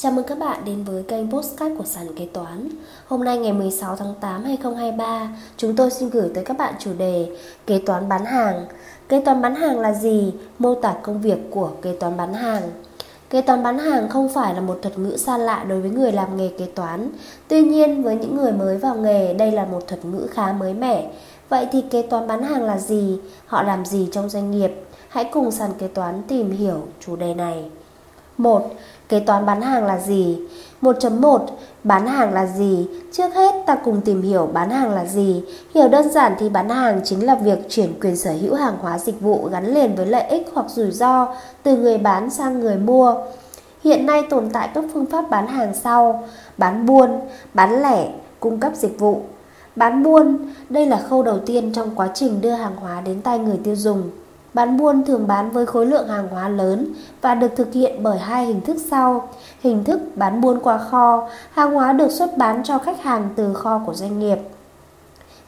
Chào mừng các bạn đến với kênh Postcard của Sàn Kế Toán Hôm nay ngày 16 tháng 8 2023 Chúng tôi xin gửi tới các bạn chủ đề Kế toán bán hàng Kế toán bán hàng là gì? Mô tả công việc của kế toán bán hàng Kế toán bán hàng không phải là một thuật ngữ xa lạ đối với người làm nghề kế toán Tuy nhiên, với những người mới vào nghề, đây là một thuật ngữ khá mới mẻ Vậy thì kế toán bán hàng là gì? Họ làm gì trong doanh nghiệp? Hãy cùng sàn kế toán tìm hiểu chủ đề này 1. Kế toán bán hàng là gì? 1.1 Bán hàng là gì? Trước hết ta cùng tìm hiểu bán hàng là gì. Hiểu đơn giản thì bán hàng chính là việc chuyển quyền sở hữu hàng hóa dịch vụ gắn liền với lợi ích hoặc rủi ro từ người bán sang người mua. Hiện nay tồn tại các phương pháp bán hàng sau: bán buôn, bán lẻ, cung cấp dịch vụ. Bán buôn, đây là khâu đầu tiên trong quá trình đưa hàng hóa đến tay người tiêu dùng. Bán buôn thường bán với khối lượng hàng hóa lớn và được thực hiện bởi hai hình thức sau. Hình thức bán buôn qua kho, hàng hóa được xuất bán cho khách hàng từ kho của doanh nghiệp.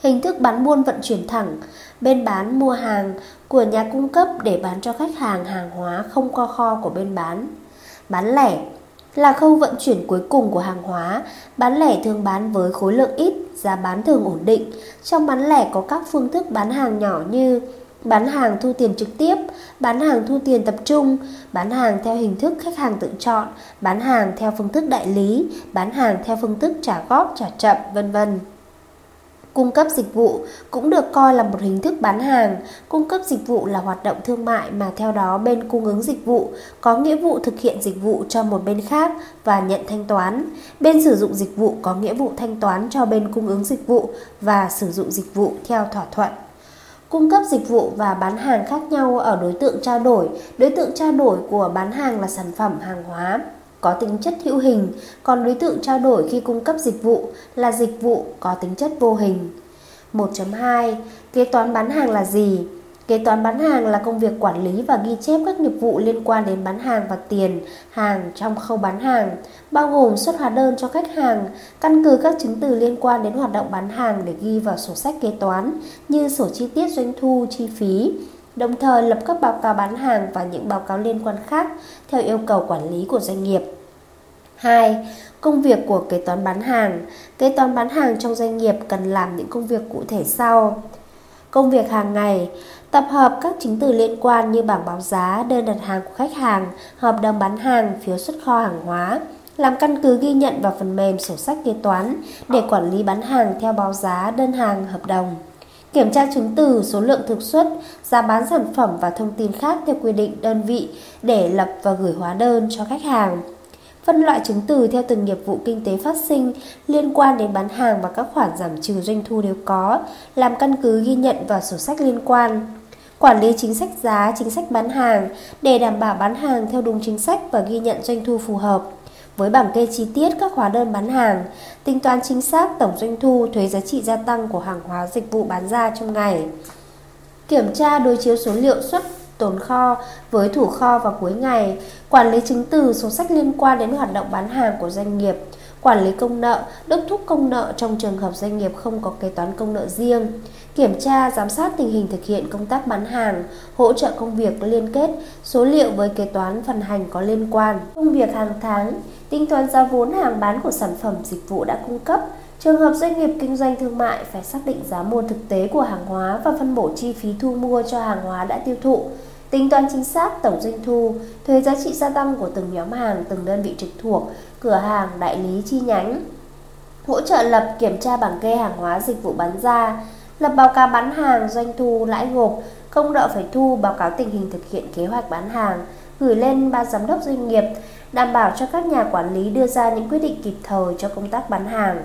Hình thức bán buôn vận chuyển thẳng, bên bán mua hàng của nhà cung cấp để bán cho khách hàng hàng hóa không qua kho của bên bán. Bán lẻ là khâu vận chuyển cuối cùng của hàng hóa. Bán lẻ thường bán với khối lượng ít, giá bán thường ổn định. Trong bán lẻ có các phương thức bán hàng nhỏ như bán hàng thu tiền trực tiếp, bán hàng thu tiền tập trung, bán hàng theo hình thức khách hàng tự chọn, bán hàng theo phương thức đại lý, bán hàng theo phương thức trả góp, trả chậm, vân vân. Cung cấp dịch vụ cũng được coi là một hình thức bán hàng. Cung cấp dịch vụ là hoạt động thương mại mà theo đó bên cung ứng dịch vụ có nghĩa vụ thực hiện dịch vụ cho một bên khác và nhận thanh toán. Bên sử dụng dịch vụ có nghĩa vụ thanh toán cho bên cung ứng dịch vụ và sử dụng dịch vụ theo thỏa thuận. Cung cấp dịch vụ và bán hàng khác nhau ở đối tượng trao đổi. Đối tượng trao đổi của bán hàng là sản phẩm hàng hóa có tính chất hữu hình, còn đối tượng trao đổi khi cung cấp dịch vụ là dịch vụ có tính chất vô hình. 1.2. Kế toán bán hàng là gì? Kế toán bán hàng là công việc quản lý và ghi chép các nghiệp vụ liên quan đến bán hàng và tiền hàng trong khâu bán hàng, bao gồm xuất hóa đơn cho khách hàng, căn cứ các chứng từ liên quan đến hoạt động bán hàng để ghi vào sổ sách kế toán như sổ chi tiết doanh thu, chi phí, đồng thời lập các báo cáo bán hàng và những báo cáo liên quan khác theo yêu cầu quản lý của doanh nghiệp. 2. Công việc của kế toán bán hàng Kế toán bán hàng trong doanh nghiệp cần làm những công việc cụ thể sau Công việc hàng ngày Tập hợp các chứng từ liên quan như bảng báo giá, đơn đặt hàng của khách hàng, hợp đồng bán hàng, phiếu xuất kho hàng hóa, làm căn cứ ghi nhận vào phần mềm sổ sách kế toán để quản lý bán hàng theo báo giá, đơn hàng, hợp đồng. Kiểm tra chứng từ, số lượng thực xuất, giá bán sản phẩm và thông tin khác theo quy định đơn vị để lập và gửi hóa đơn cho khách hàng. Phân loại chứng từ theo từng nghiệp vụ kinh tế phát sinh liên quan đến bán hàng và các khoản giảm trừ doanh thu nếu có, làm căn cứ ghi nhận vào sổ sách liên quan quản lý chính sách giá, chính sách bán hàng để đảm bảo bán hàng theo đúng chính sách và ghi nhận doanh thu phù hợp. Với bảng kê chi tiết các hóa đơn bán hàng, tính toán chính xác tổng doanh thu, thuế giá trị gia tăng của hàng hóa dịch vụ bán ra trong ngày. Kiểm tra đối chiếu số liệu xuất tồn kho với thủ kho vào cuối ngày, quản lý chứng từ số sách liên quan đến hoạt động bán hàng của doanh nghiệp, quản lý công nợ, đốc thúc công nợ trong trường hợp doanh nghiệp không có kế toán công nợ riêng, kiểm tra, giám sát tình hình thực hiện công tác bán hàng, hỗ trợ công việc liên kết, số liệu với kế toán phần hành có liên quan, công việc hàng tháng, tính toán giá vốn hàng bán của sản phẩm dịch vụ đã cung cấp, Trường hợp doanh nghiệp kinh doanh thương mại phải xác định giá mua thực tế của hàng hóa và phân bổ chi phí thu mua cho hàng hóa đã tiêu thụ, tính toán chính xác tổng doanh thu, thuế giá trị gia tăng của từng nhóm hàng, từng đơn vị trực thuộc, cửa hàng, đại lý chi nhánh. Hỗ trợ lập kiểm tra bảng kê hàng hóa dịch vụ bán ra, lập báo cáo bán hàng, doanh thu, lãi gộp, công nợ phải thu, báo cáo tình hình thực hiện kế hoạch bán hàng, gửi lên ban giám đốc doanh nghiệp, đảm bảo cho các nhà quản lý đưa ra những quyết định kịp thời cho công tác bán hàng.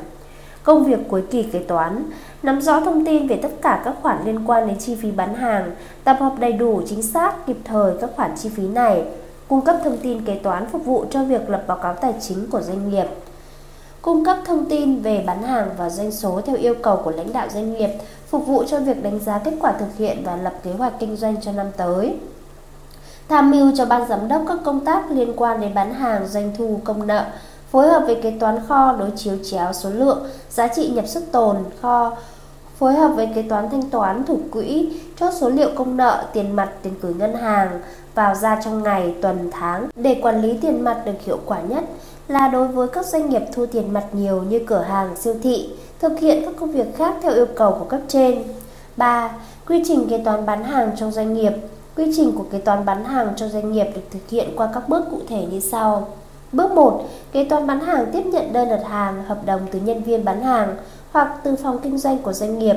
Công việc cuối kỳ kế toán, nắm rõ thông tin về tất cả các khoản liên quan đến chi phí bán hàng, tập hợp đầy đủ, chính xác, kịp thời các khoản chi phí này, cung cấp thông tin kế toán phục vụ cho việc lập báo cáo tài chính của doanh nghiệp cung cấp thông tin về bán hàng và doanh số theo yêu cầu của lãnh đạo doanh nghiệp, phục vụ cho việc đánh giá kết quả thực hiện và lập kế hoạch kinh doanh cho năm tới. Tham mưu cho ban giám đốc các công tác liên quan đến bán hàng, doanh thu, công nợ, phối hợp với kế toán kho đối chiếu chéo số lượng, giá trị nhập xuất tồn kho, phối hợp với kế toán thanh toán thủ quỹ, chốt số liệu công nợ, tiền mặt, tiền gửi ngân hàng vào ra trong ngày, tuần, tháng để quản lý tiền mặt được hiệu quả nhất là đối với các doanh nghiệp thu tiền mặt nhiều như cửa hàng, siêu thị, thực hiện các công việc khác theo yêu cầu của cấp trên. 3. Quy trình kế toán bán hàng trong doanh nghiệp. Quy trình của kế toán bán hàng trong doanh nghiệp được thực hiện qua các bước cụ thể như sau. Bước 1. Kế toán bán hàng tiếp nhận đơn đặt hàng, hợp đồng từ nhân viên bán hàng hoặc từ phòng kinh doanh của doanh nghiệp.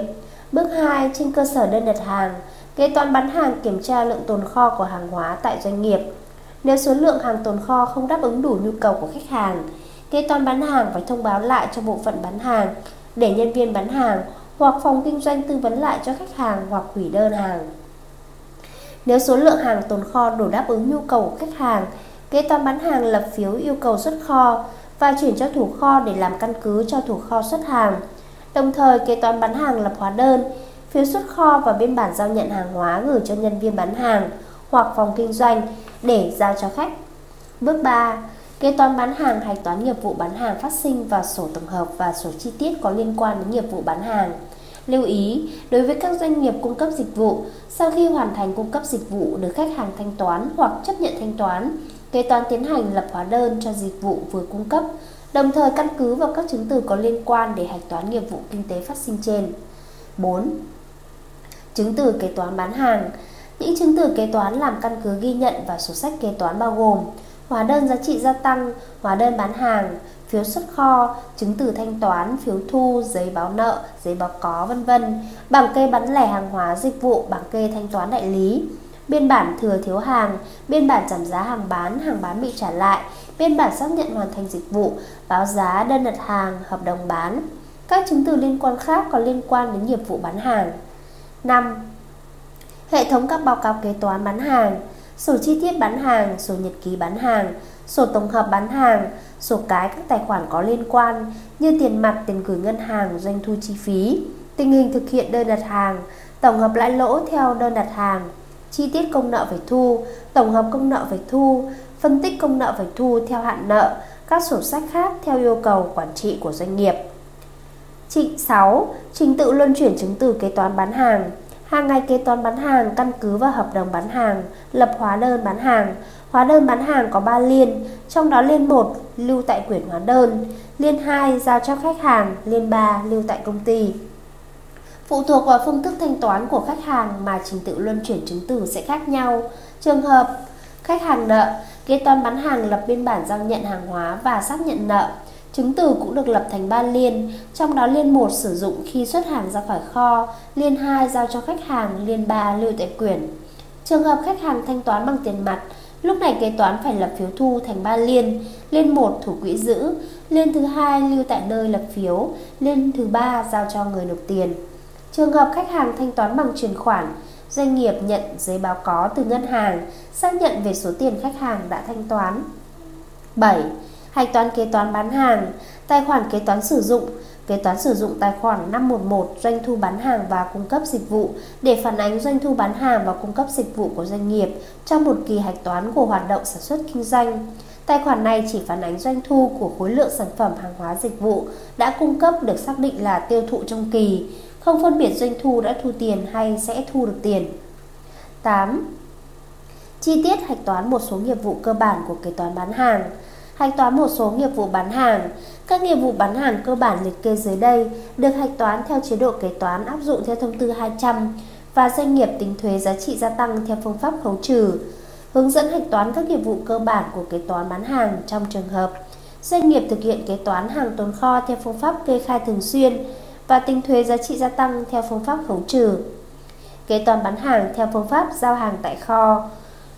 Bước 2. Trên cơ sở đơn đặt hàng, kế toán bán hàng kiểm tra lượng tồn kho của hàng hóa tại doanh nghiệp. Nếu số lượng hàng tồn kho không đáp ứng đủ nhu cầu của khách hàng, kế toán bán hàng phải thông báo lại cho bộ phận bán hàng để nhân viên bán hàng hoặc phòng kinh doanh tư vấn lại cho khách hàng hoặc hủy đơn hàng. Nếu số lượng hàng tồn kho đủ đáp ứng nhu cầu của khách hàng, kế toán bán hàng lập phiếu yêu cầu xuất kho và chuyển cho thủ kho để làm căn cứ cho thủ kho xuất hàng. Đồng thời, kế toán bán hàng lập hóa đơn, phiếu xuất kho và biên bản giao nhận hàng hóa gửi cho nhân viên bán hàng hoặc phòng kinh doanh để giao cho khách. Bước 3. Kế toán bán hàng hạch toán nghiệp vụ bán hàng phát sinh vào sổ tổng hợp và sổ chi tiết có liên quan đến nghiệp vụ bán hàng. Lưu ý, đối với các doanh nghiệp cung cấp dịch vụ, sau khi hoàn thành cung cấp dịch vụ được khách hàng thanh toán hoặc chấp nhận thanh toán, kế toán tiến hành lập hóa đơn cho dịch vụ vừa cung cấp, đồng thời căn cứ vào các chứng từ có liên quan để hạch toán nghiệp vụ kinh tế phát sinh trên. 4. Chứng từ kế toán bán hàng Những chứng từ kế toán làm căn cứ ghi nhận vào sổ sách kế toán bao gồm hóa đơn giá trị gia tăng, hóa đơn bán hàng, phiếu xuất kho, chứng từ thanh toán, phiếu thu, giấy báo nợ, giấy báo có vân vân, bảng kê bán lẻ hàng hóa dịch vụ, bảng kê thanh toán đại lý, biên bản thừa thiếu hàng, biên bản giảm giá hàng bán, hàng bán bị trả lại, biên bản xác nhận hoàn thành dịch vụ, báo giá đơn đặt hàng, hợp đồng bán. Các chứng từ liên quan khác có liên quan đến nghiệp vụ bán hàng. 5. Hệ thống các báo cáo kế toán bán hàng, sổ chi tiết bán hàng, sổ nhật ký bán hàng, sổ tổng hợp bán hàng, sổ cái các tài khoản có liên quan như tiền mặt, tiền gửi ngân hàng, doanh thu chi phí, tình hình thực hiện đơn đặt hàng, tổng hợp lãi lỗ theo đơn đặt hàng, chi tiết công nợ phải thu, tổng hợp công nợ phải thu, phân tích công nợ phải thu theo hạn nợ, các sổ sách khác theo yêu cầu quản trị của doanh nghiệp. Trịnh 6. Trình tự luân chuyển chứng từ kế toán bán hàng Hàng ngày kế toán bán hàng căn cứ vào hợp đồng bán hàng, lập hóa đơn bán hàng. Hóa đơn bán hàng có 3 liên, trong đó liên 1 lưu tại quyển hóa đơn, liên 2 giao cho khách hàng, liên 3 lưu tại công ty. Phụ thuộc vào phương thức thanh toán của khách hàng mà trình tự luân chuyển chứng từ sẽ khác nhau. Trường hợp khách hàng nợ, kế toán bán hàng lập biên bản giao nhận hàng hóa và xác nhận nợ. Chứng từ cũng được lập thành ba liên, trong đó liên 1 sử dụng khi xuất hàng ra khỏi kho, liên 2 giao cho khách hàng, liên 3 lưu tại quyển. Trường hợp khách hàng thanh toán bằng tiền mặt, lúc này kế toán phải lập phiếu thu thành ba liên, liên 1 thủ quỹ giữ, liên thứ hai lưu tại nơi lập phiếu, liên thứ ba giao cho người nộp tiền. Trường hợp khách hàng thanh toán bằng chuyển khoản, doanh nghiệp nhận giấy báo có từ ngân hàng xác nhận về số tiền khách hàng đã thanh toán. 7 hạch toán kế toán bán hàng, tài khoản kế toán sử dụng, kế toán sử dụng tài khoản 511 doanh thu bán hàng và cung cấp dịch vụ để phản ánh doanh thu bán hàng và cung cấp dịch vụ của doanh nghiệp trong một kỳ hạch toán của hoạt động sản xuất kinh doanh. Tài khoản này chỉ phản ánh doanh thu của khối lượng sản phẩm hàng hóa dịch vụ đã cung cấp được xác định là tiêu thụ trong kỳ, không phân biệt doanh thu đã thu tiền hay sẽ thu được tiền. 8. Chi tiết hạch toán một số nghiệp vụ cơ bản của kế toán bán hàng hạch toán một số nghiệp vụ bán hàng. Các nghiệp vụ bán hàng cơ bản liệt kê dưới đây được hạch toán theo chế độ kế toán áp dụng theo thông tư 200 và doanh nghiệp tính thuế giá trị gia tăng theo phương pháp khấu trừ. Hướng dẫn hạch toán các nghiệp vụ cơ bản của kế toán bán hàng trong trường hợp doanh nghiệp thực hiện kế toán hàng tồn kho theo phương pháp kê khai thường xuyên và tính thuế giá trị gia tăng theo phương pháp khấu trừ. Kế toán bán hàng theo phương pháp giao hàng tại kho.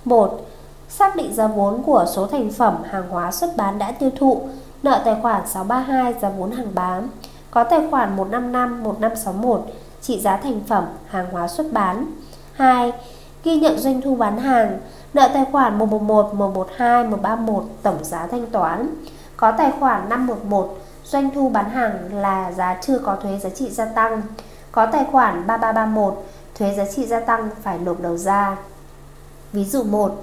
1 xác định giá vốn của số thành phẩm hàng hóa xuất bán đã tiêu thụ, nợ tài khoản 632 giá vốn hàng bán, có tài khoản 155 1561 trị giá thành phẩm hàng hóa xuất bán. 2. Ghi nhận doanh thu bán hàng, nợ tài khoản 111 112 131 tổng giá thanh toán, có tài khoản 511 doanh thu bán hàng là giá chưa có thuế giá trị gia tăng, có tài khoản 3331 thuế giá trị gia tăng phải nộp đầu ra. Ví dụ 1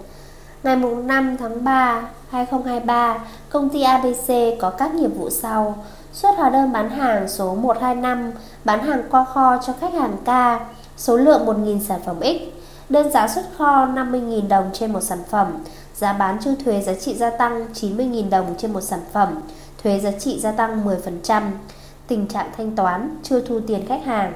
Ngày 5 tháng 3, 2023, công ty ABC có các nghiệp vụ sau. Xuất hóa đơn bán hàng số 125, bán hàng qua kho cho khách hàng K, số lượng 1.000 sản phẩm X. Đơn giá xuất kho 50.000 đồng trên một sản phẩm, Giá bán chưa thuế giá trị gia tăng 90.000 đồng trên một sản phẩm, thuế giá trị gia tăng 10%. Tình trạng thanh toán chưa thu tiền khách hàng.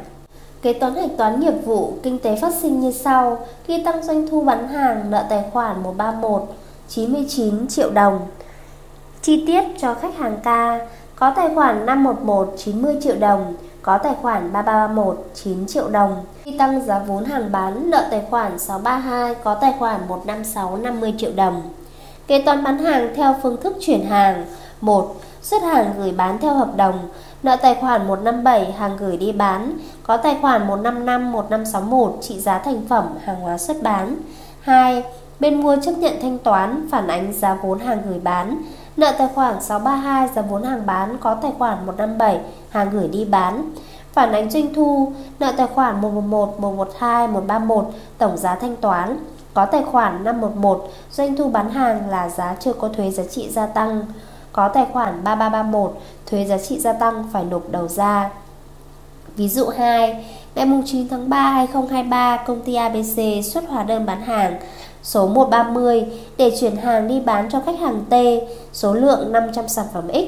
Kế toán hạch toán nghiệp vụ kinh tế phát sinh như sau: khi tăng doanh thu bán hàng nợ tài khoản 131 99 triệu đồng. Chi tiết cho khách hàng ca có tài khoản 511 90 triệu đồng, có tài khoản 3331 9 triệu đồng. Khi tăng giá vốn hàng bán, nợ tài khoản 632 có tài khoản 156 50 triệu đồng. Kế toán bán hàng theo phương thức chuyển hàng 1. Xuất hàng gửi bán theo hợp đồng Nợ tài khoản 157 hàng gửi đi bán. Có tài khoản 155 1561 trị giá thành phẩm hàng hóa xuất bán. 2. Bên mua chấp nhận thanh toán phản ánh giá vốn hàng gửi bán. Nợ tài khoản 632 giá vốn hàng bán. Có tài khoản 157 hàng gửi đi bán. Phản ánh doanh thu Nợ tài khoản 111, 112, 131 tổng giá thanh toán. Có tài khoản 511 doanh thu bán hàng là giá chưa có thuế giá trị gia tăng. Có tài khoản 3331 thuế giá trị gia tăng phải nộp đầu ra. Ví dụ 2 Ngày 9 tháng 3 2023 công ty ABC xuất hóa đơn bán hàng số 130 để chuyển hàng đi bán cho khách hàng T, số lượng 500 sản phẩm X,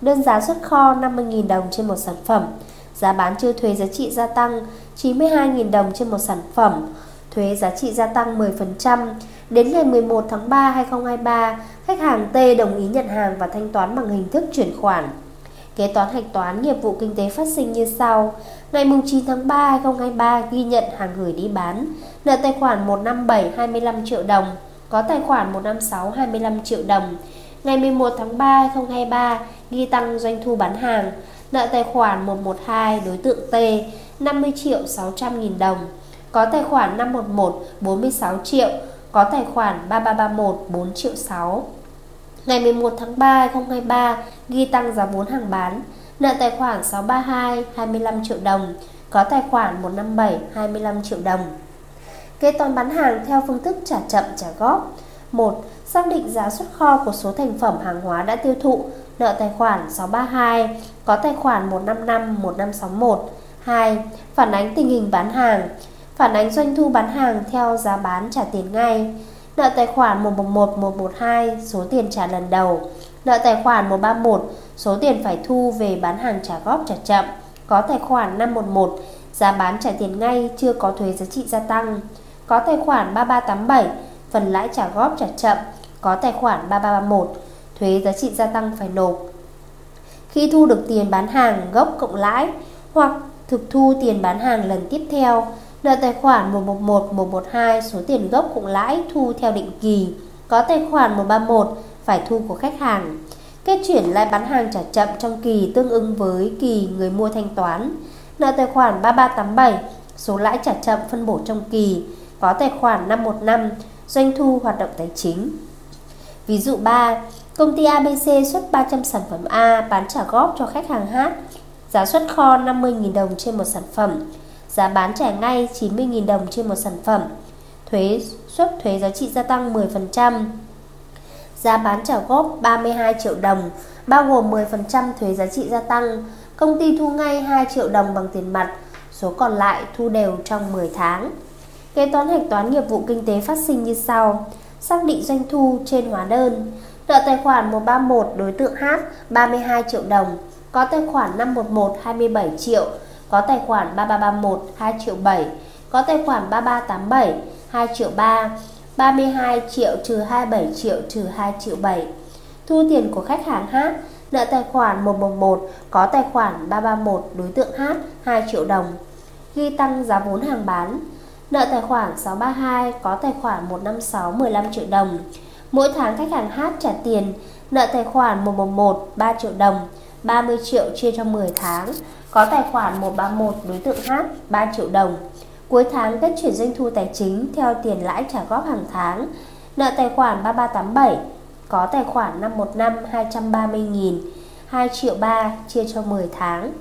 đơn giá xuất kho 50.000 đồng trên một sản phẩm, giá bán chưa thuế giá trị gia tăng 92.000 đồng trên một sản phẩm, thuế giá trị gia tăng 10%. Đến ngày 11 tháng 3 2023, khách hàng T đồng ý nhận hàng và thanh toán bằng hình thức chuyển khoản. Kế toán hạch toán nghiệp vụ kinh tế phát sinh như sau. Ngày 9 tháng 3 2023 ghi nhận hàng gửi đi bán, nợ tài khoản 157 25 triệu đồng, có tài khoản 156 25 triệu đồng. Ngày 11 tháng 3 2023 ghi tăng doanh thu bán hàng, nợ tài khoản 112 đối tượng T 50 triệu 600 nghìn đồng, có tài khoản 511 46 triệu, có tài khoản 3331 4 triệu 6. Ngày 11 tháng 3 2023 ghi tăng giá vốn hàng bán, nợ tài khoản 632 25 triệu đồng, có tài khoản 157 25 triệu đồng. Kế toán bán hàng theo phương thức trả chậm trả góp. 1. Xác định giá xuất kho của số thành phẩm hàng hóa đã tiêu thụ, nợ tài khoản 632, có tài khoản 155 1561. 2. Phản ánh tình hình bán hàng. Phản ánh doanh thu bán hàng theo giá bán trả tiền ngay. Nợ tài khoản 111 112 số tiền trả lần đầu. Nợ tài khoản 131 số tiền phải thu về bán hàng trả góp trả chậm. Có tài khoản 511 giá bán trả tiền ngay chưa có thuế giá trị gia tăng. Có tài khoản 3387 phần lãi trả góp trả chậm. Có tài khoản 3331 thuế giá trị gia tăng phải nộp. Khi thu được tiền bán hàng gốc cộng lãi hoặc thực thu tiền bán hàng lần tiếp theo Nợ tài khoản 111, 112 số tiền gốc cũng lãi thu theo định kỳ. Có tài khoản 131 phải thu của khách hàng. Kết chuyển lại bán hàng trả chậm trong kỳ tương ứng với kỳ người mua thanh toán. Nợ tài khoản 3387 số lãi trả chậm phân bổ trong kỳ. Có tài khoản 515 doanh thu hoạt động tài chính. Ví dụ 3, công ty ABC xuất 300 sản phẩm A bán trả góp cho khách hàng H. Giá xuất kho 50.000 đồng trên một sản phẩm giá bán trả ngay 90.000 đồng trên một sản phẩm, thuế suất thuế giá trị gia tăng 10%. Giá bán trả góp 32 triệu đồng, bao gồm 10% thuế giá trị gia tăng. Công ty thu ngay 2 triệu đồng bằng tiền mặt, số còn lại thu đều trong 10 tháng. Kế toán hạch toán nghiệp vụ kinh tế phát sinh như sau: xác định doanh thu trên hóa đơn, nợ tài khoản 131 đối tượng H 32 triệu đồng, có tài khoản 511 27 triệu, có tài khoản 3331 2 triệu 7, có tài khoản 3387 2 triệu 3, 32 triệu trừ 27 triệu trừ 2 triệu 7. Thu tiền của khách hàng H, nợ tài khoản 111 có tài khoản 331 đối tượng H 2 triệu đồng. Ghi tăng giá vốn hàng bán, nợ tài khoản 632 có tài khoản 156 15 triệu đồng. Mỗi tháng khách hàng H trả tiền, nợ tài khoản 111 3 triệu đồng, 30 triệu chia cho 10 tháng có tài khoản 131 đối tượng H 3 triệu đồng. Cuối tháng kết chuyển doanh thu tài chính theo tiền lãi trả góp hàng tháng. Nợ tài khoản 3387 có tài khoản 515 230.000, 2 triệu 3 chia cho 10 tháng.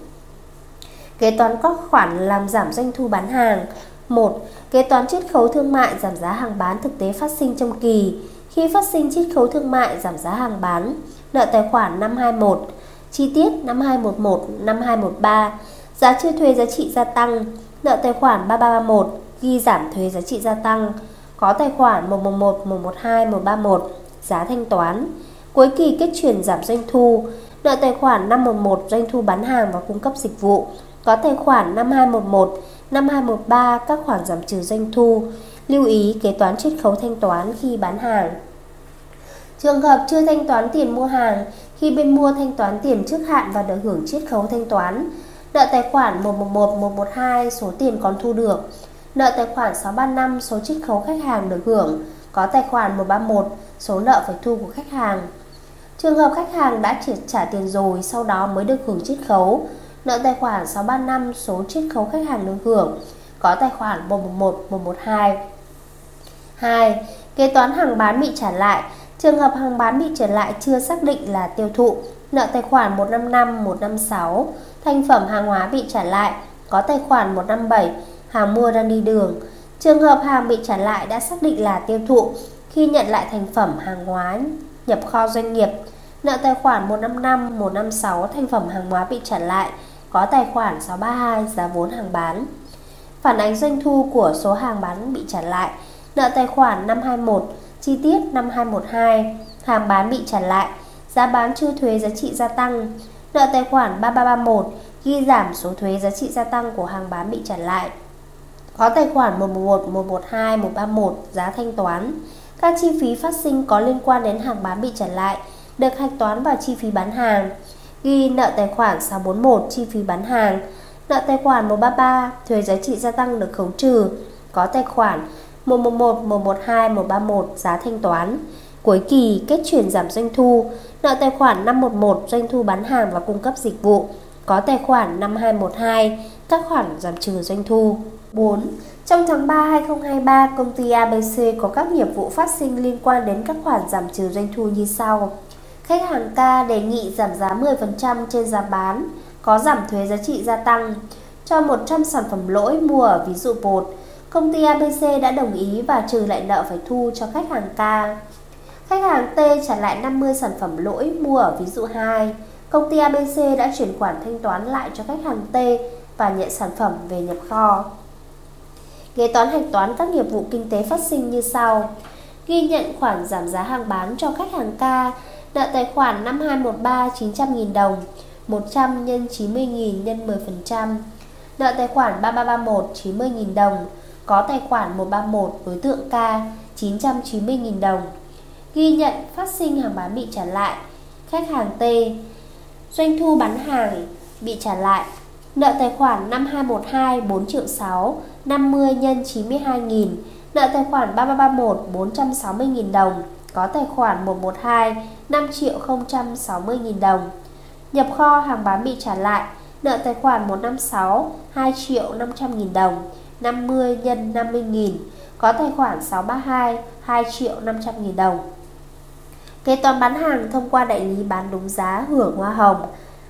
Kế toán các khoản làm giảm doanh thu bán hàng 1. Kế toán chiết khấu thương mại giảm giá hàng bán thực tế phát sinh trong kỳ Khi phát sinh chiết khấu thương mại giảm giá hàng bán Nợ tài khoản 521 Chi tiết năm 211, năm 213, giá chưa thuế giá trị gia tăng, nợ tài khoản 3331 ghi giảm thuế giá trị gia tăng, có tài khoản 111, 112, 131, giá thanh toán. Cuối kỳ kết chuyển giảm doanh thu, nợ tài khoản 511 doanh thu bán hàng và cung cấp dịch vụ, có tài khoản 5211, 5213 các khoản giảm trừ doanh thu. Lưu ý kế toán chiết khấu thanh toán khi bán hàng. Trường hợp chưa thanh toán tiền mua hàng, khi bên mua thanh toán tiền trước hạn và được hưởng chiết khấu thanh toán, nợ tài khoản 111, 112 số tiền còn thu được, nợ tài khoản 635 số chiết khấu khách hàng được hưởng, có tài khoản 131 số nợ phải thu của khách hàng. Trường hợp khách hàng đã triệt trả tiền rồi sau đó mới được hưởng chiết khấu, nợ tài khoản 635 số chiết khấu khách hàng được hưởng, có tài khoản 111, 112. 2. Kế toán hàng bán bị trả lại Trường hợp hàng bán bị trở lại chưa xác định là tiêu thụ, nợ tài khoản 155, 156, thành phẩm hàng hóa bị trả lại, có tài khoản 157, hàng mua đang đi đường. Trường hợp hàng bị trả lại đã xác định là tiêu thụ khi nhận lại thành phẩm hàng hóa nhập kho doanh nghiệp, nợ tài khoản 155, 156 thành phẩm hàng hóa bị trả lại, có tài khoản 632 giá vốn hàng bán. Phản ánh doanh thu của số hàng bán bị trả lại, nợ tài khoản 521 Chi tiết năm 212 Hàng bán bị trả lại Giá bán chưa thuế giá trị gia tăng. Nợ tài khoản 3331 Ghi giảm số thuế giá trị gia tăng của hàng bán bị trả lại. Có tài khoản 111, 112, 131 Giá thanh toán. Các chi phí phát sinh có liên quan đến hàng bán bị trả lại Được hạch toán vào chi phí bán hàng. Ghi nợ tài khoản 641 Chi phí bán hàng. Nợ tài khoản 133 Thuế giá trị gia tăng được khấu trừ. Có tài khoản 111, 112, 131 giá thanh toán. Cuối kỳ kết chuyển giảm doanh thu, nợ tài khoản 511 doanh thu bán hàng và cung cấp dịch vụ, có tài khoản 5212 các khoản giảm trừ doanh thu. 4. Trong tháng 3 2023, công ty ABC có các nghiệp vụ phát sinh liên quan đến các khoản giảm trừ doanh thu như sau. Khách hàng K đề nghị giảm giá 10% trên giá bán, có giảm thuế giá trị gia tăng cho 100 sản phẩm lỗi mua ở ví dụ bột Công ty ABC đã đồng ý và trừ lại nợ phải thu cho khách hàng K. Khách hàng T trả lại 50 sản phẩm lỗi mua ở ví dụ 2. Công ty ABC đã chuyển khoản thanh toán lại cho khách hàng T và nhận sản phẩm về nhập kho. Kế toán hạch toán các nghiệp vụ kinh tế phát sinh như sau. Ghi nhận khoản giảm giá hàng bán cho khách hàng K, nợ tài khoản 5213 900.000 đồng, 100 x 90.000 x 10%. Nợ tài khoản 3331 90.000 đồng, có tài khoản 131 đối tượng K 990.000 đồng. Ghi nhận phát sinh hàng bán bị trả lại. Khách hàng T, Doanh thu bán hàng bị trả lại. Nợ tài khoản 5212 4 triệu 6 50 nhân 92.000 Nợ tài khoản 3331 460.000 đồng Có tài khoản 112 5 triệu 060.000 đồng Nhập kho hàng bán bị trả lại, Nợ tài khoản 156 2 triệu 500.000 đồng 50 nhân 50.000 có tài khoản 632 2 triệu 500 nghìn đồng. Kế toán bán hàng thông qua đại lý bán đúng giá hưởng hoa hồng.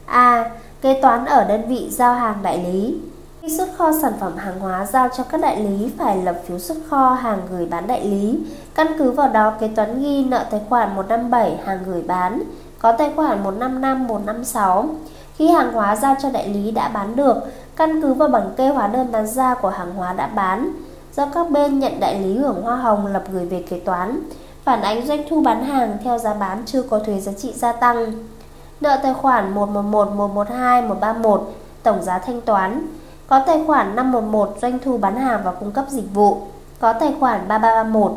A. Kế toán ở đơn vị giao hàng đại lý. Khi xuất kho sản phẩm hàng hóa giao cho các đại lý phải lập phiếu xuất kho hàng gửi bán đại lý. Căn cứ vào đó kế toán ghi nợ tài khoản 157 hàng gửi bán, có tài khoản 155 156. Khi hàng hóa giao cho đại lý đã bán được, căn cứ vào bảng kê hóa đơn bán ra của hàng hóa đã bán do các bên nhận đại lý hưởng hoa hồng lập gửi về kế toán phản ánh doanh thu bán hàng theo giá bán chưa có thuế giá trị gia tăng. Nợ tài khoản 111, 112, 131 tổng giá thanh toán có tài khoản 511 doanh thu bán hàng và cung cấp dịch vụ có tài khoản 3331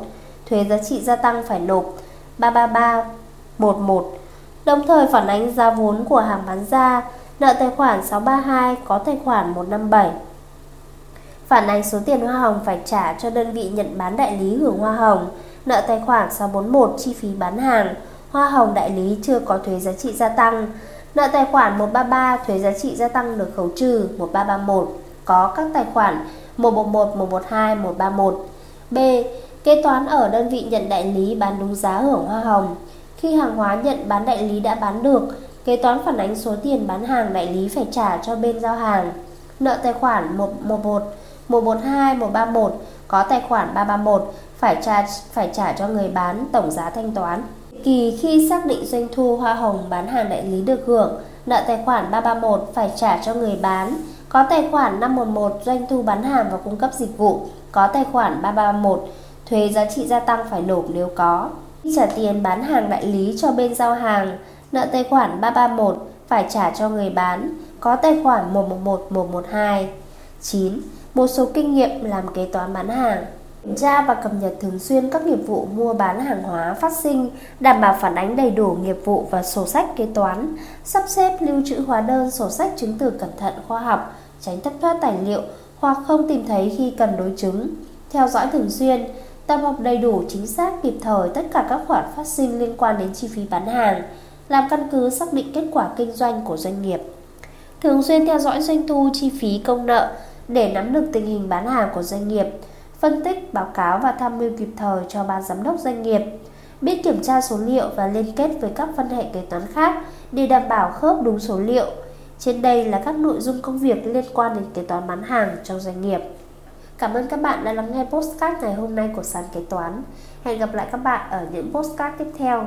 thuế giá trị gia tăng phải nộp 33311 đồng thời phản ánh giá vốn của hàng bán ra Nợ tài khoản 632 có tài khoản 157 Phản ánh số tiền hoa hồng phải trả cho đơn vị nhận bán đại lý hưởng hoa hồng. Nợ tài khoản 641 chi phí bán hàng. Hoa hồng đại lý chưa có thuế giá trị gia tăng. Nợ tài khoản 133 thuế giá trị gia tăng được khấu trừ 1331 Có các tài khoản 111, 112, 131 B. Kế toán ở đơn vị nhận đại lý bán đúng giá hưởng hoa hồng. Khi hàng hóa nhận bán đại lý đã bán được Kế toán phản ánh số tiền bán hàng đại lý phải trả cho bên giao hàng. Nợ tài khoản 111, 112, 131 có tài khoản 331 phải trả phải trả cho người bán tổng giá thanh toán. Kỳ khi xác định doanh thu hoa hồng bán hàng đại lý được hưởng, nợ tài khoản 331 phải trả cho người bán, có tài khoản 511 doanh thu bán hàng và cung cấp dịch vụ, có tài khoản 331 thuế giá trị gia tăng phải nộp nếu có. Khi trả tiền bán hàng đại lý cho bên giao hàng, nợ tài khoản 331 phải trả cho người bán, có tài khoản 111 112. 9. Một số kinh nghiệm làm kế toán bán hàng kiểm tra và cập nhật thường xuyên các nghiệp vụ mua bán hàng hóa phát sinh, đảm bảo phản ánh đầy đủ nghiệp vụ và sổ sách kế toán, sắp xếp lưu trữ hóa đơn, sổ sách chứng từ cẩn thận khoa học, tránh thất thoát tài liệu hoặc không tìm thấy khi cần đối chứng. Theo dõi thường xuyên, tập hợp đầy đủ chính xác kịp thời tất cả các khoản phát sinh liên quan đến chi phí bán hàng, làm căn cứ xác định kết quả kinh doanh của doanh nghiệp. Thường xuyên theo dõi doanh thu, chi phí, công nợ để nắm được tình hình bán hàng của doanh nghiệp, phân tích, báo cáo và tham mưu kịp thời cho ban giám đốc doanh nghiệp, biết kiểm tra số liệu và liên kết với các phân hệ kế toán khác để đảm bảo khớp đúng số liệu. Trên đây là các nội dung công việc liên quan đến kế toán bán hàng trong doanh nghiệp. Cảm ơn các bạn đã lắng nghe postcard ngày hôm nay của sàn kế toán. Hẹn gặp lại các bạn ở những postcard tiếp theo.